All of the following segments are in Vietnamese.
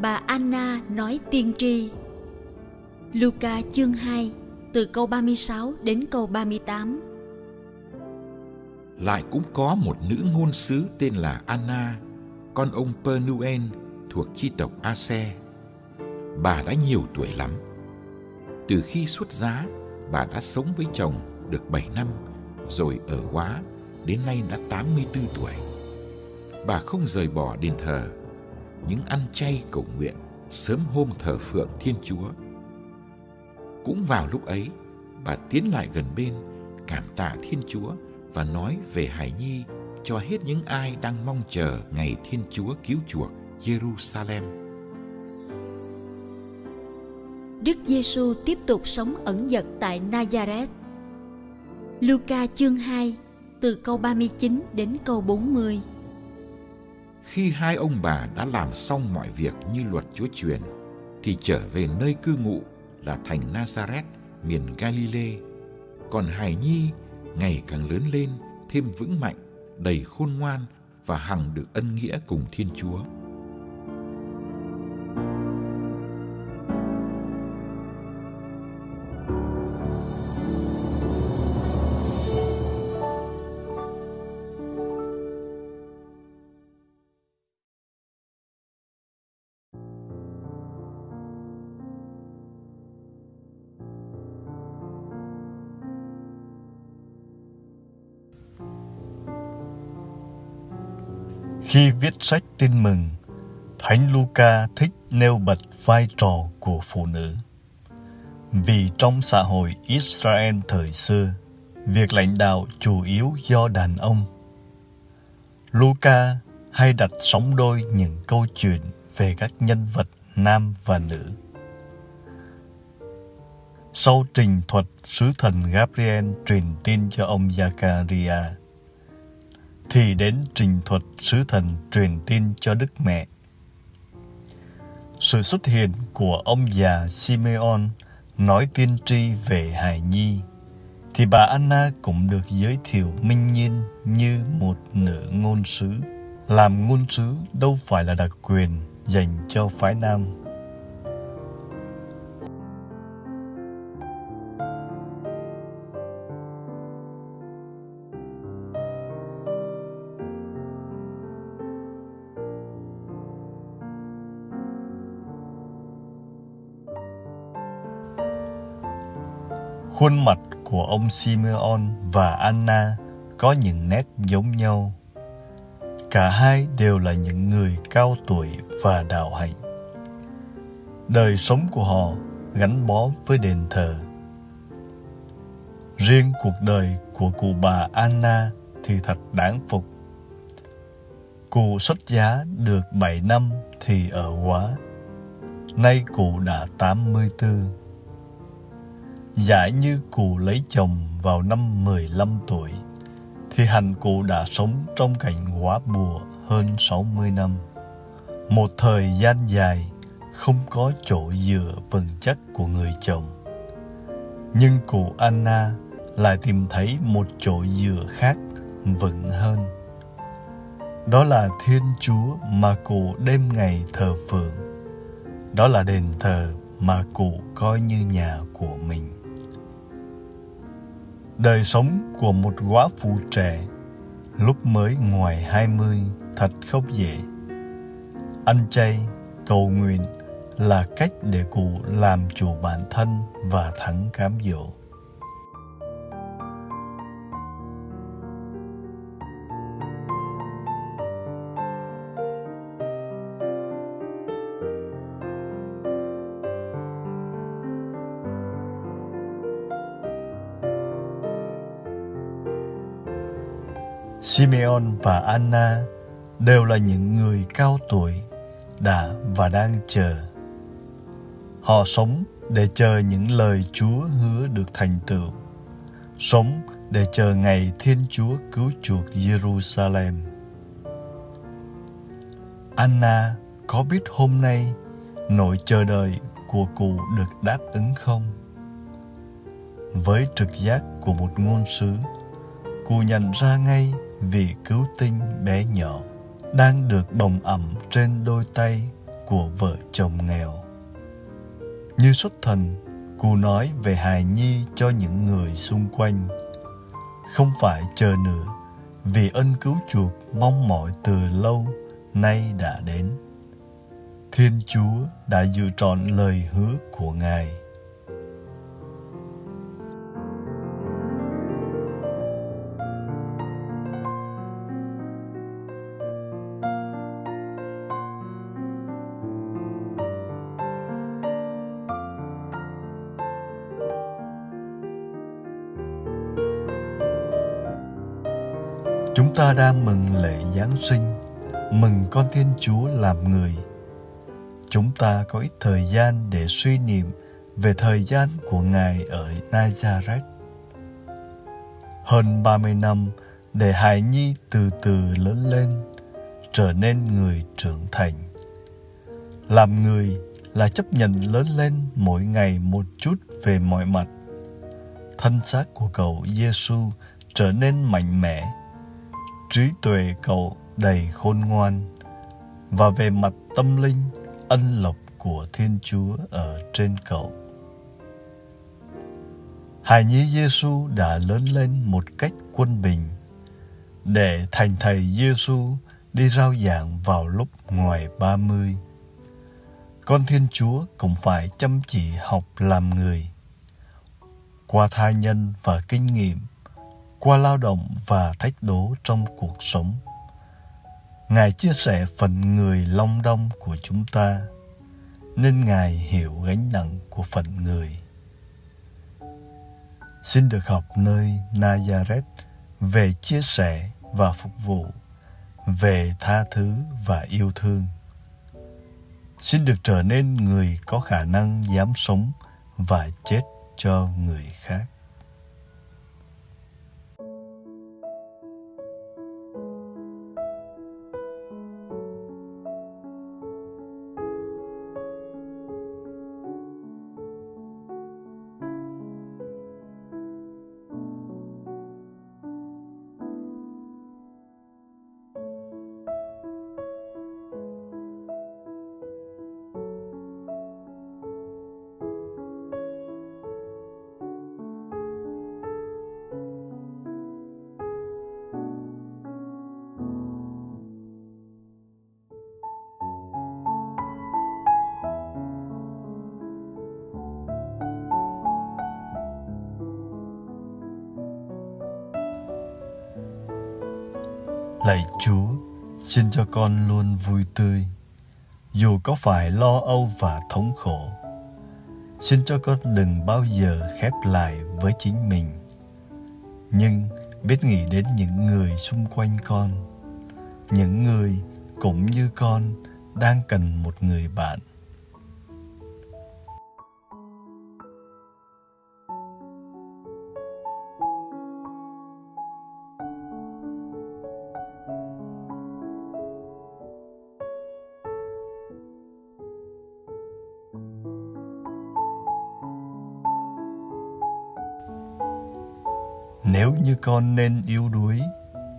Bà Anna nói tiên tri Luca chương 2 từ câu 36 đến câu 38 Lại cũng có một nữ ngôn sứ tên là Anna, con ông Pernuen thuộc chi tộc Ase. Bà đã nhiều tuổi lắm. Từ khi xuất giá, bà đã sống với chồng được 7 năm, rồi ở quá, đến nay đã 84 tuổi. Bà không rời bỏ đền thờ những ăn chay cầu nguyện sớm hôm thờ phượng Thiên Chúa. Cũng vào lúc ấy, bà tiến lại gần bên, cảm tạ Thiên Chúa và nói về Hải Nhi cho hết những ai đang mong chờ ngày Thiên Chúa cứu chuộc Jerusalem. Đức Giêsu tiếp tục sống ẩn dật tại Nazareth. Luca chương 2 từ câu 39 đến câu 40. Khi hai ông bà đã làm xong mọi việc như luật Chúa truyền, thì trở về nơi cư ngụ là thành Nazareth, miền Galilee. Còn Hải Nhi ngày càng lớn lên, thêm vững mạnh, đầy khôn ngoan và hằng được ân nghĩa cùng Thiên Chúa. Khi viết sách tin mừng, Thánh Luca thích nêu bật vai trò của phụ nữ. Vì trong xã hội Israel thời xưa, việc lãnh đạo chủ yếu do đàn ông. Luca hay đặt sóng đôi những câu chuyện về các nhân vật nam và nữ. Sau trình thuật sứ thần Gabriel truyền tin cho ông Zachariah, thì đến trình thuật sứ thần truyền tin cho Đức Mẹ. Sự xuất hiện của ông già Simeon nói tiên tri về hài nhi, thì bà Anna cũng được giới thiệu minh nhiên như một nữ ngôn sứ. Làm ngôn sứ đâu phải là đặc quyền dành cho phái nam Khuôn mặt của ông Simeon và Anna có những nét giống nhau. Cả hai đều là những người cao tuổi và đạo hạnh. Đời sống của họ gắn bó với đền thờ. Riêng cuộc đời của cụ bà Anna thì thật đáng phục. Cụ xuất giá được 7 năm thì ở quá. Nay cụ đã 84 Giả như cụ lấy chồng vào năm 15 tuổi, thì hành cụ đã sống trong cảnh quá bùa hơn 60 năm. Một thời gian dài, không có chỗ dựa vững chắc của người chồng. Nhưng cụ Anna lại tìm thấy một chỗ dựa khác vững hơn. Đó là Thiên Chúa mà cụ đêm ngày thờ phượng. Đó là đền thờ mà cụ coi như nhà của mình. Đời sống của một quá phụ trẻ lúc mới ngoài 20 thật không dễ. Ăn chay, cầu nguyện là cách để cụ làm chủ bản thân và thắng cám dỗ. Simeon và Anna đều là những người cao tuổi đã và đang chờ. Họ sống để chờ những lời Chúa hứa được thành tựu. Sống để chờ ngày Thiên Chúa cứu chuộc Jerusalem. Anna có biết hôm nay nỗi chờ đợi của cụ được đáp ứng không? Với trực giác của một ngôn sứ, cụ nhận ra ngay vì cứu tinh bé nhỏ đang được bồng ẩm trên đôi tay của vợ chồng nghèo. Như xuất thần, cụ nói về hài nhi cho những người xung quanh. Không phải chờ nữa, vì ân cứu chuộc mong mỏi từ lâu nay đã đến. Thiên Chúa đã dự trọn lời hứa của Ngài. Ta đang mừng lễ Giáng sinh, mừng con Thiên Chúa làm người. Chúng ta có ít thời gian để suy niệm về thời gian của Ngài ở Nazareth. Hơn 30 năm để hài nhi từ từ lớn lên, trở nên người trưởng thành. Làm người là chấp nhận lớn lên mỗi ngày một chút về mọi mặt. Thân xác của cậu Giêsu trở nên mạnh mẽ trí tuệ cậu đầy khôn ngoan và về mặt tâm linh ân lộc của Thiên Chúa ở trên cậu. Hài nhi Giêsu đã lớn lên một cách quân bình để thành thầy Giêsu đi rao giảng vào lúc ngoài ba mươi. Con Thiên Chúa cũng phải chăm chỉ học làm người. Qua tha nhân và kinh nghiệm, qua lao động và thách đố trong cuộc sống. Ngài chia sẻ phần người long đong của chúng ta, nên Ngài hiểu gánh nặng của phần người. Xin được học nơi Nazareth về chia sẻ và phục vụ, về tha thứ và yêu thương. Xin được trở nên người có khả năng dám sống và chết cho người khác. Lạy Chúa, xin cho con luôn vui tươi, dù có phải lo âu và thống khổ. Xin cho con đừng bao giờ khép lại với chính mình, nhưng biết nghĩ đến những người xung quanh con, những người cũng như con đang cần một người bạn như con nên yếu đuối,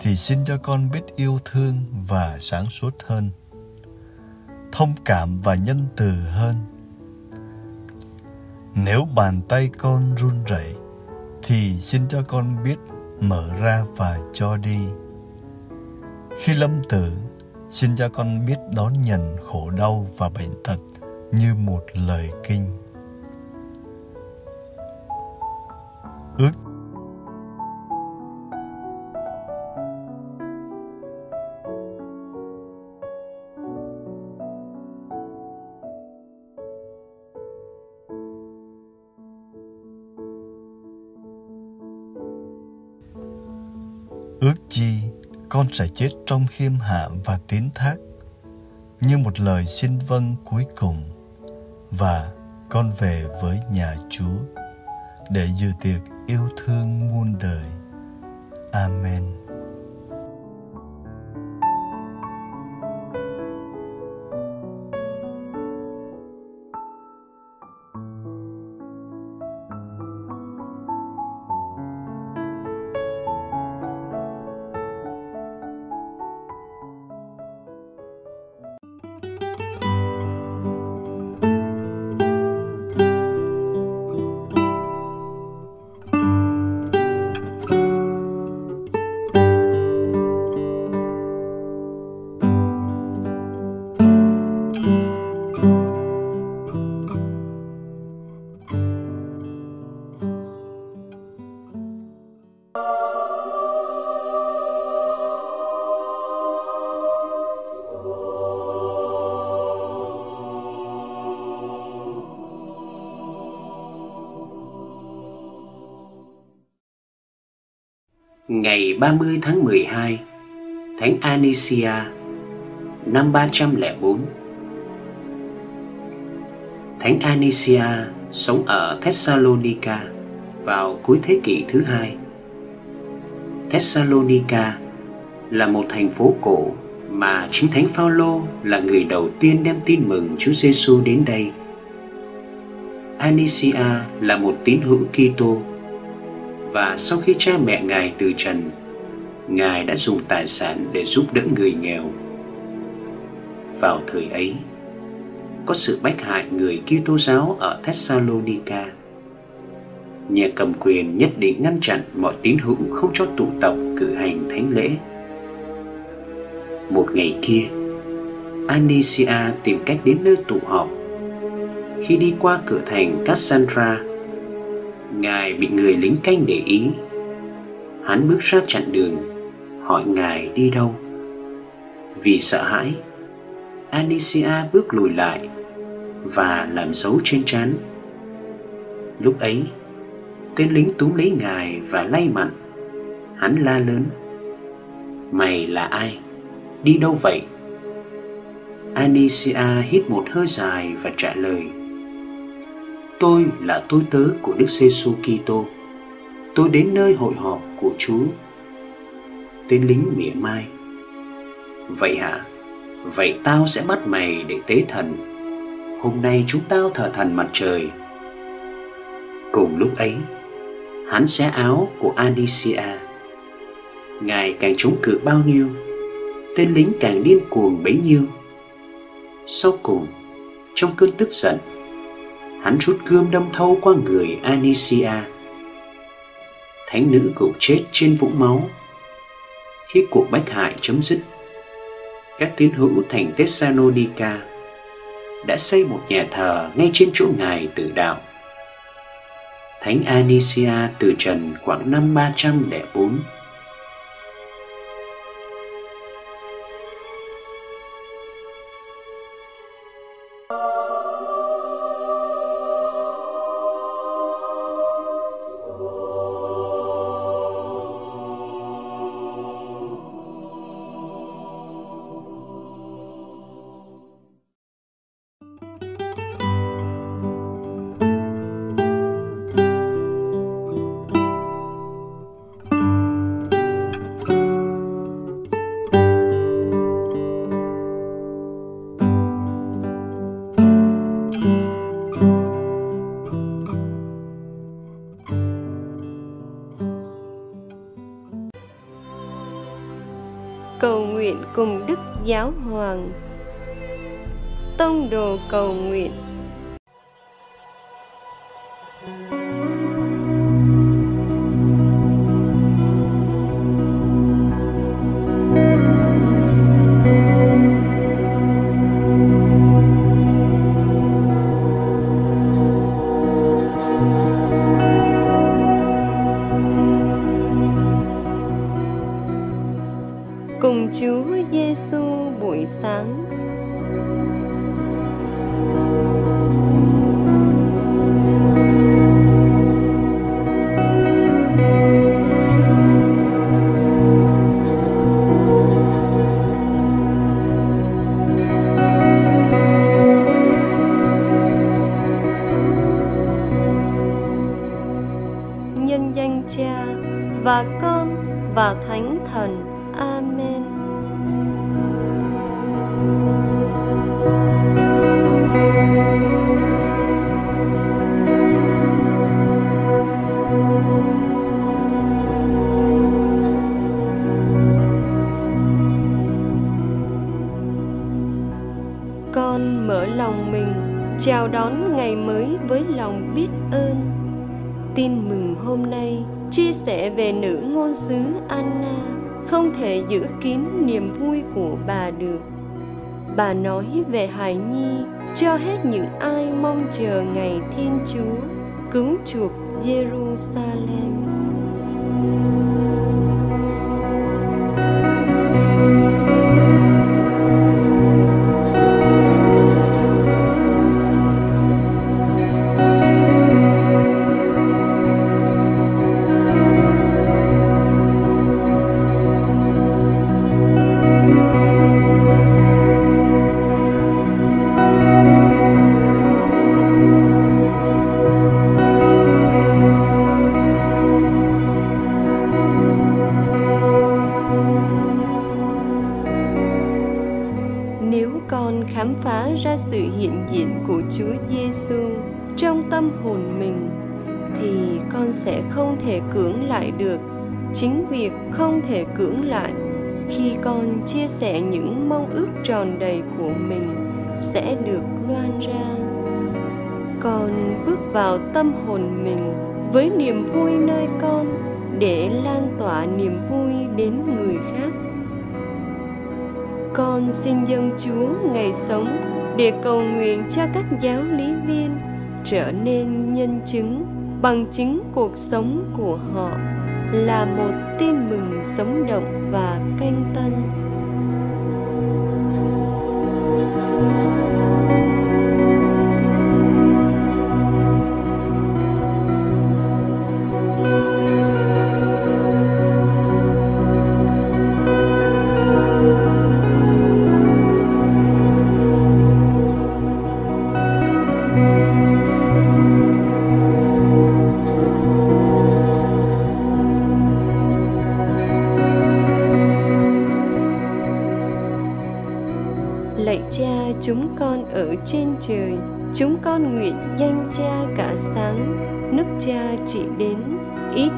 thì xin cho con biết yêu thương và sáng suốt hơn, thông cảm và nhân từ hơn. Nếu bàn tay con run rẩy, thì xin cho con biết mở ra và cho đi. Khi lâm tử, xin cho con biết đón nhận khổ đau và bệnh tật như một lời kinh. Ước Ước chi con sẽ chết trong khiêm hạ và tín thác như một lời xin vâng cuối cùng, và con về với nhà Chúa, để dự tiệc yêu thương muôn đời. Amen. 30 tháng 12 Thánh Anisia, năm 304 Thánh Anisia sống ở Thessalonica vào cuối thế kỷ thứ hai. Thessalonica là một thành phố cổ mà chính Thánh Phaolô là người đầu tiên đem tin mừng Chúa Giêsu đến đây. Anisia là một tín hữu Kitô và sau khi cha mẹ ngài từ trần ngài đã dùng tài sản để giúp đỡ người nghèo. Vào thời ấy, có sự bách hại người Kitô giáo ở Thessalonica. Nhà cầm quyền nhất định ngăn chặn mọi tín hữu không cho tụ tập cử hành thánh lễ. Một ngày kia Anicia tìm cách đến nơi tụ họp. Khi đi qua cửa thành Cassandra, Ngài bị người lính canh để ý. Hắn bước ra chặn đường. Hỏi Ngài đi đâu Vì sợ hãi, Anicia bước lùi lại Và làm dấu trên trán Lúc ấy, Tên lính túm lấy Ngài và lay mặn Hắn la lớn, Mày là ai? Đi đâu vậy? Anicia hít một hơi dài và trả lời, Tôi là tôi tớ của Đức Giêsu Kitô. Tôi đến nơi hội họp của Chúa. Tên lính mỉa mai. Vậy hả? Vậy tao sẽ bắt mày để tế thần. Hôm nay chúng tao thờ thần mặt trời. Cùng lúc ấy, hắn xé áo của Anicia. Ngài càng chống cự bao nhiêu, tên lính càng điên cuồng bấy nhiêu. Sau cùng, trong cơn tức giận, hắn rút gươm đâm thâu qua người Anicia. Thánh nữ gục chết trên vũng máu. Khi cuộc bách hại chấm dứt, các tín hữu thành Thessalonica đã xây một nhà thờ ngay trên chỗ ngài tử đạo. Thánh Anicia từ trần khoảng năm 304 cùng Đức Giáo Hoàng. Tông đồ cầu nguyện Giêsu buổi sáng. Xứ Anna không thể giữ kín niềm vui của bà được. Bà nói về hài nhi, cho hết những ai mong chờ ngày Thiên Chúa cứu chuộc Jerusalem. Lại được. Chính việc không thể cưỡng lại, khi con chia sẻ những mong ước tròn đầy của mình, sẽ được loan ra. Con bước vào tâm hồn mình với niềm vui nơi con để lan tỏa niềm vui đến người khác. Con xin dân Chúa ngày sống để cầu nguyện cho các giáo lý viên trở nên nhân chứng bằng chính cuộc sống của họ là một tin mừng sống động và canh tân.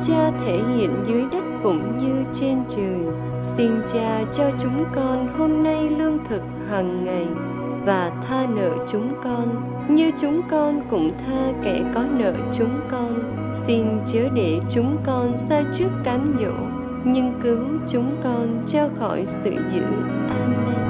Cha thể hiện dưới đất cũng như trên trời. Xin cha cho chúng con hôm nay lương thực hàng ngày và tha nợ chúng con như chúng con cũng tha kẻ có nợ chúng con. Xin chớ để chúng con xa trước cám dỗ, nhưng cứu chúng con cho khỏi sự dữ. Amen.